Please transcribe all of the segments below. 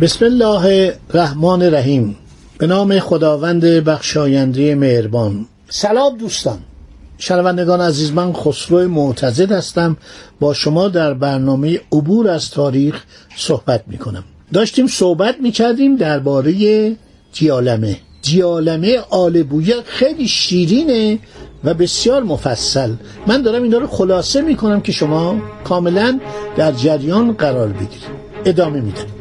بسم الله الرحمن الرحیم. به نام خداوند بخشاینده مهربان. سلام دوستان. شنوندگان عزیز من خسرو معتزد هستم. با شما در برنامه عبور از تاریخ صحبت می کنم داشتیم صحبت می کردیم درباره دیالمه دیالمه آل بویه خیلی شیرینه و بسیار مفصل. من دارم اینا رو خلاصه می کنم که شما کاملا در جریان قرار بگیرید. ادامه میدم.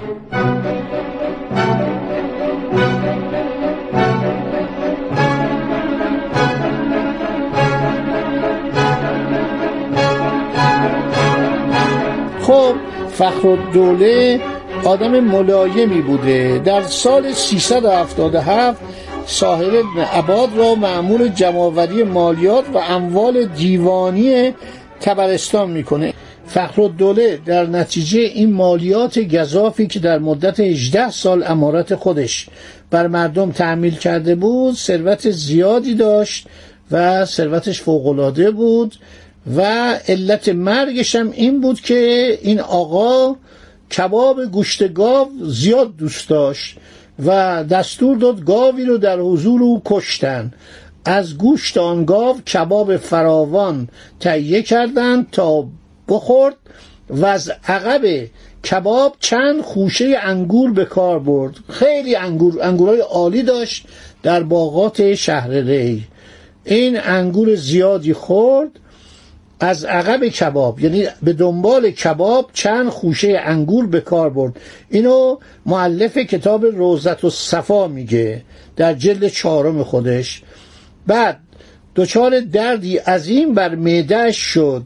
فخر دوله آدم ملایمی بوده. در سال 377 صاحب عباد را معمول جمعوری مالیات و اموال دیوانی تبرستان می‌کنه. دوله در نتیجه این مالیات گذافی که در مدت 18 سال امارت خودش بر مردم تحمیل کرده بود ثروت زیادی داشت و ثروتش فوقالعاده بود. و علت مرگش هم این بود که این آقا کباب گوشت گاو زیاد دوست داشت و دستور داد گاوی رو در حضور او کشتن. از گوشت آن گاو کباب فراوان تهیه کردند تا بخورد و از عقب کباب چند خوشه انگور به کار برد. خیلی انگور انگورای عالی داشت در باغات شهر ری. این انگور زیادی خورد از عقب کباب یعنی به دنبال کباب چند خوشه انگور به کار برد. اینو معلف کتاب روزت و صفا میگه در جلد چهارم خودش. بعد دچار دردی عظیم بر معدهش شد.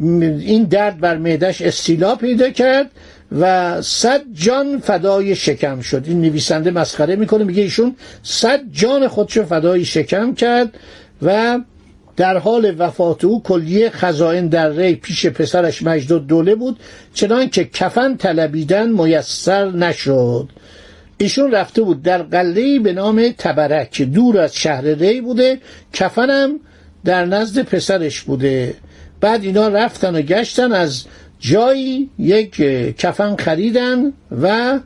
این درد بر معدهش استیلا پیدا کرد و صد جان فدای شکم شد. این نویسنده مسخره می‌کنه میگه ایشون صد جان خودشو فدای شکم کرد و در حال وفات او کلیه خزائن در ری پیش پسرش مجد دوله بود چنان که کفن طلبیدن میسر نشد. ایشون رفته بود در قلعه به نام تبرک که دور از شهر ری بوده کفنم در نزد پسرش بوده. بعد اینا رفتن و گشتن از جایی یک کفن خریدن و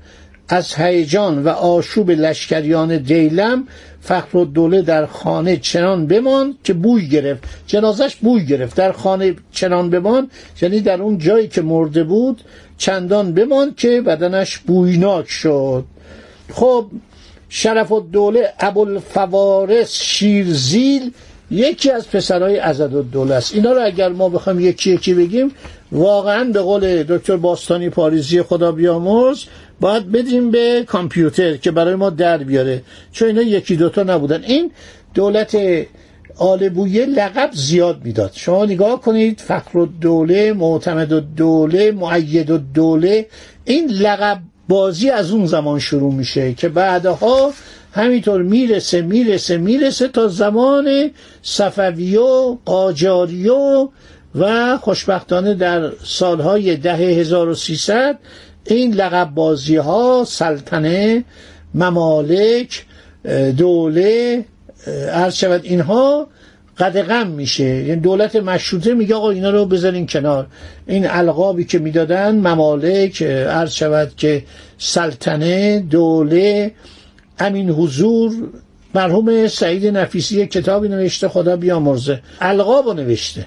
از هیجان و آشوب لشکریان دیلم فخر و دوله در خانه چنان بمان که بوی گرفت. جنازش بوی گرفت. در خانه چنان بمان یعنی در اون جایی که مرده بود چندان بمان که بدنش بویناک شد. خب شرف و دوله ابوالفوارس شیرزیل یکی از پسرهای عزد الدوله است. اینا رو اگر ما بخوایم یکی یکی بگیم واقعا به قول دکتر باستانی پاریزی خدا بیامرز باید بدیم به کامپیوتر که برای ما در بیاره. چون اینا یکی دوتا نبودن. این دولت آل بویه لقب زیاد می‌داد. شما نگاه کنید فخر الدوله معتمد الدوله معید الدوله این لقب بازی از اون زمان شروع میشه که بعدها همینطور می‌رسه می‌رسه می‌رسه تا زمان صفویو قاجاریو و خوشبختانه در سالهای ده 1300 این لقب بازی ها سلطنه ممالک دوله عرض شود اینها قدغم میشه. یعنی دولت مشروطه میگه آقا اینا رو بزنین کنار. این القابی که می‌دادن ممالک عرض شود که سلطنه دوله همین حضور مرحوم سعید نفیسی کتابی نوشته خدا بیامرزه. القاب رو نوشته.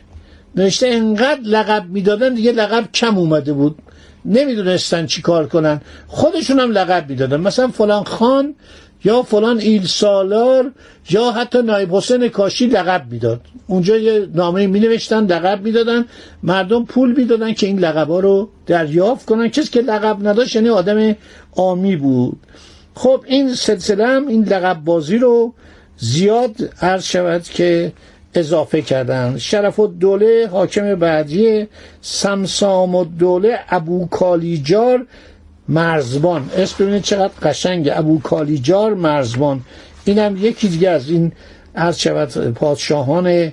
نوشته انقدر لقب می‌دادن دیگه لقب کم اومده بود. نمی‌دونستن چی کار کنن. خودشون هم لقب می‌دادن. مثلا فلان خان یا فلان ایل سالار یا حتی نایب حسین کاشی لقب می‌داد. اونجا یه نامه می نوشتن لقب می‌دادن. مردم پول می‌دادن که این لقبا رو دریافت کنن. کسی که لقب نداشت یعنی آدم آمی بود. خب این سلسله هم این لقب بازی رو زیاد عرض شود که اضافه کردن. شرف الدوله حاکم بعدی سمسام الدوله ابو کالیجار مرزبان. اسم ببینید چقدر قشنگه ابو کالیجار مرزبان اینم یکی دیگه از این از شود پادشاهان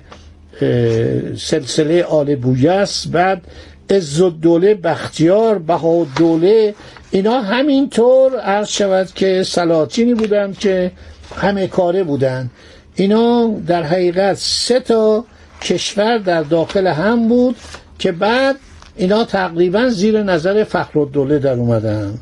سلسله آل بویس. بعد عز الدوله بختیار بها دوله اینا همینطور عرض شود که سلاطینی بودند که همه کاره بودند اینا در حقیقت سه تا کشور در داخل هم بود که بعد اینا تقریبا زیر نظر فخرالدوله در اومدن.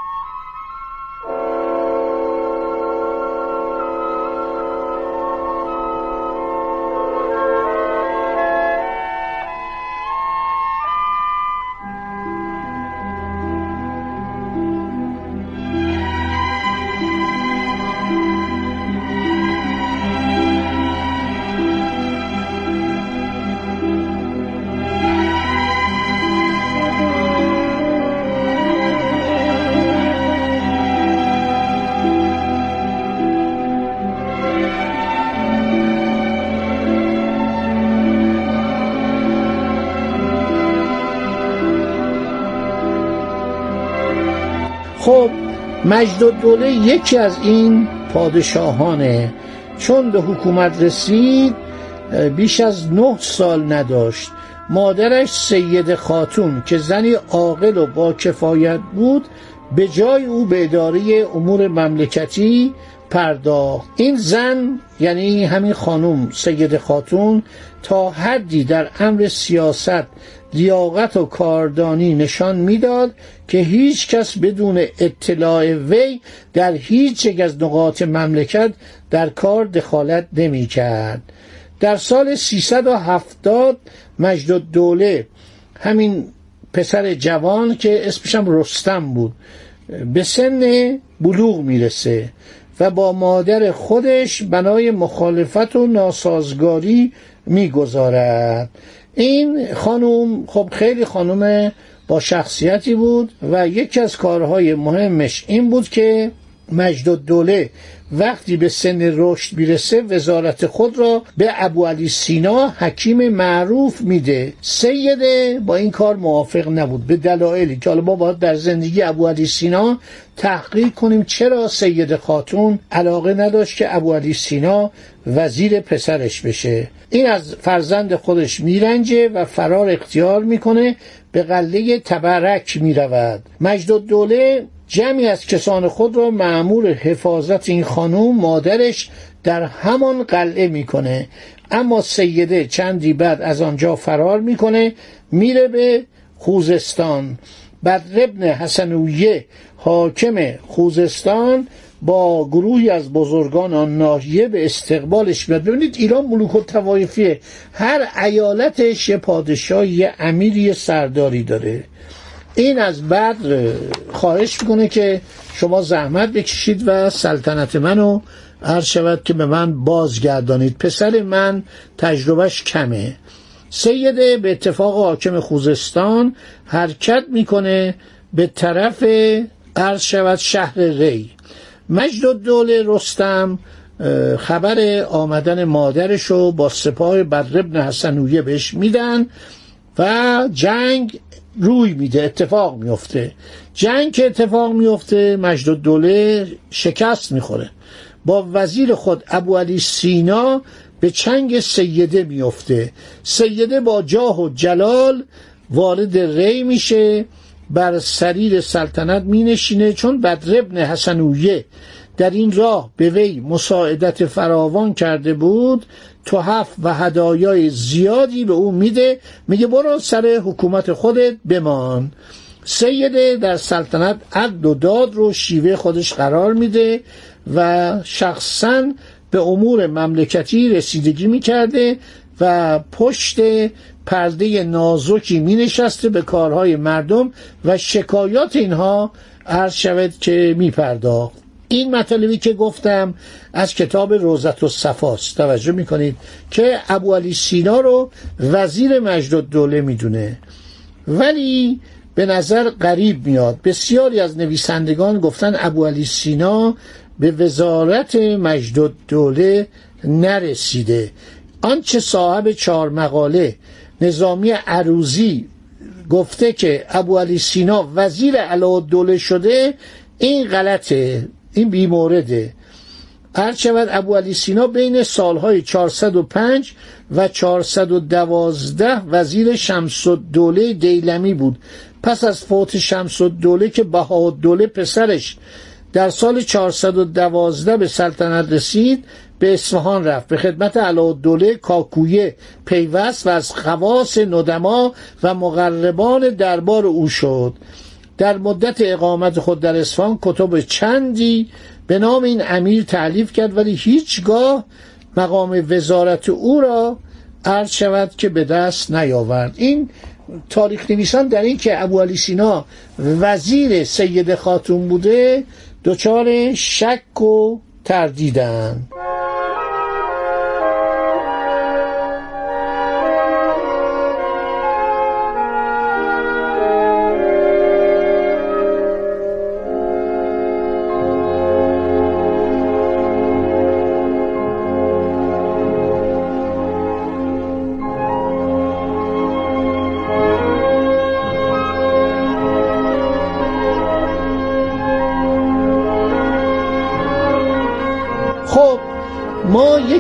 خب مجد دوله یکی از این پادشاهانه. چون به حکومت رسید بیش از نه سال نداشت. مادرش سید خاتون که زنی عاقل و با کفایت بود به جای او به اداره امور مملکتی پرداخت این زن یعنی همین خانم سید خاتون تا حدی در امر سیاست لیاقت و کاردانی نشان می‌داد که هیچ کس بدون اطلاع وی در هیچ یک از نقاط مملکت در کار دخالت نمی کرد. در سال 370 مجد دوله همین پسر جوان که اسمشم رستم بود به سن بلوغ می‌رسه و با مادر خودش بنای مخالفت و ناسازگاری می‌گذارد. این خانوم خب خیلی خانوم با شخصیتی بود و یکی از کارهای مهمش این بود که مجد دوله وقتی به سن رشد می‌رسه وزارت خود را به ابو علی سینا حکیم معروف میده. سیده با این کار موافق نبود. به دلایلی که حالا ما باید در زندگی ابو علی سینا تحقیق کنیم چرا سید خاتون علاقه نداشت که ابو علی سینا وزیر پسرش بشه. این از فرزند خودش میرنجه و فرار اختیار می‌کنه به قله تبرک می‌رود. مجد دوله جمعی از کسان خود را معمور حفاظت این خانوم مادرش در همان قلعه می‌کنه. اما سیده چندی بعد از آنجا فرار می‌کنه میره به خوزستان. بدر ابن حسنویه حاکم خوزستان با گروهی از بزرگان آن ناحیه به استقبالش میاد. ببینید ایران ملوک التوایفیه هر ایالتش یه پادشاه یه امیری سرداری داره. این از بعد خواهش می‌کنه که شما زحمت بکشید و سلطنت منو هر شود که به من بازگردانید. پسر من تجربهش کمه. سیده به اتفاق حاکم خوزستان حرکت می‌کنه به طرف عرض شود شهر ری. مجد دوله رستم خبر آمدن مادرش رو با سپاه بدر ابن حسنویه بهش میدن و جنگ روی میده اتفاق میفته. جنگ که اتفاق میفته مجد دوله شکست می‌خوره. با وزیر خود ابو علی سینا به چنگ سیده میفته. سیده با جاه و جلال وارد ری میشه بر سریر سلطنت مینشینه چون بدر ابن حسنویه در این راه به وی مساعدت فراوان کرده بود توحف و هدایای زیادی به او میده میگه برو سر حکومت خودت بمان. سیده در سلطنت عد و داد رو شیوه خودش قرار میده و شخصا به امور مملکتی رسیدگی می‌کرده و پشت پرده نازکی می نشسته به کارهای مردم و شکایات اینها عرض شود که می پرداخت این مطالبی که گفتم از کتاب روزت و صفاست توجه می‌کنید که ابو علی سینا رو وزیر مجد دوله می‌دونه. ولی به نظر قریب میاد. بسیاری از نویسندگان گفتن ابو علی سینا به وزارت مجد دوله نرسیده. آنچه صاحب چهار مقاله نظامی عروزی گفته که ابو علی سینا وزیر علاءالدوله شده این غلطه. این بیمورده. هر شود ابو علی سینا بین سالهای 405 و 412 وزیر شمس الدوله دیلمی بود. پس از فوت شمس الدوله که بهاءالدوله پسرش در سال 412 به سلطنت رسید به اصفهان رفت. به خدمت علاءالدوله کاکویه پیوست و از خواص ندما و مقربان دربار او شد. در مدت اقامت خود در اصفهان کتب چندی به نام این امیر تعلیف کرد ولی هیچگاه مقام وزارت او را عرض شود که به دست نیاورد. این تاریخ نویسان در این که ابو علی سینا وزیر سید خاتون بوده دچار شک و تردیدند.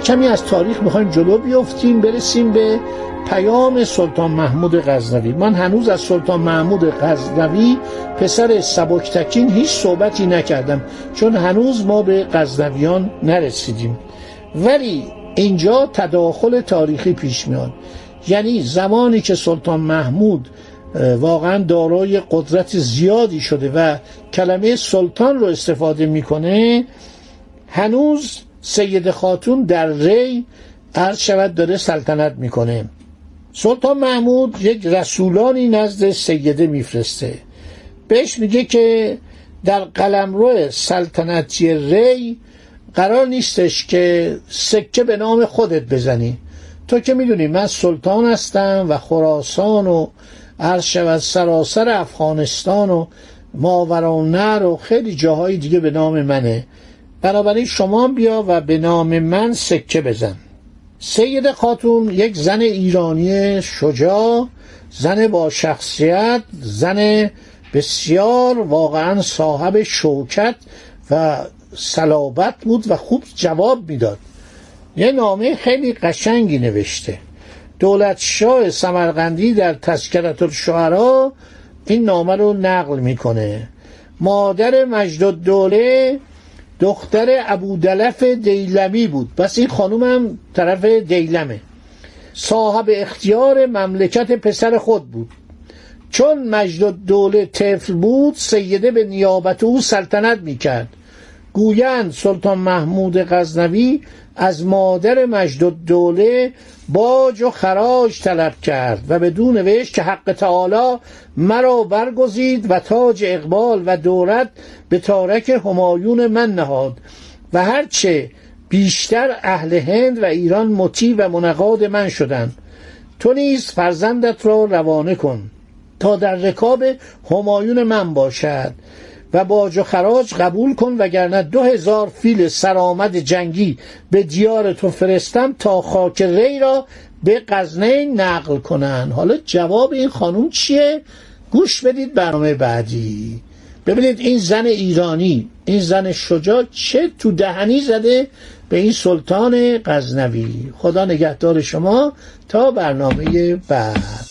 کمی از تاریخ می‌خوایم جلو بیفتیم برسیم به پیام سلطان محمود غزنوی. من هنوز از سلطان محمود غزنوی پسر سبکتکین هیچ صحبتی نکردم چون هنوز ما به غزنویان نرسیدیم. ولی اینجا تداخل تاریخی پیش میاد. یعنی زمانی که سلطان محمود واقعا دارای قدرت زیادی شده و کلمه سلطان رو استفاده می‌کنه هنوز سید خاتون در ری عرض شود داره سلطنت می‌کنه. سلطان محمود یک رسولانی نزد سیده میفرسته. بهش میگه که در قلمرو سلطنتی ری قرار نیستش که سکه به نام خودت بزنی. تو که می‌دونی من سلطان هستم و خراسان و عرض شود سراسر افغانستان و ماورانر و خیلی جاهای دیگه به نام منه. بنابراین شما بیا و به نام من سکه بزن. سید خاتون یک زن ایرانی شجاع زن با شخصیت زن بسیار واقعا صاحب شوکت و صلابت بود و خوب جواب می‌داد. یه نامه خیلی قشنگی نوشته. دولت شاه سمرقندی در تذکرت الشعرا این نامه رو نقل می‌کنه. مادر مجد دوله دختر ابودلف دیلمی بود. پس این خانوم هم طرف دیلمه. صاحب اختیار مملکت پسر خود بود. چون مجد دوله طفل بود سیده به نیابت او سلطنت می‌کرد. گویند سلطان محمود غزنوی از مادر مجد دوله باج و خراج طلب کرد و بدون نوشت که حق تعالی مرا برگزید و تاج اقبال و دولت به تارک همایون من نهاد و هرچه بیشتر اهل هند و ایران مطیع و منقاد من شدند. تو نیز فرزندت را روانه کن تا در رکاب همایون من باشد. و باج و خراج قبول کن وگرنه دو هزار فیل سرآمد جنگی به دیار تو فرستم تا خاک ری را به قزنه نقل کنن. حالا جواب این خانوم چیه؟ گوش بدید برنامه بعدی. ببینید این زن ایرانی این زن شجاع چه تو دهنی زده به این سلطان غزنوی. خدا نگهدار شما تا برنامه بعد.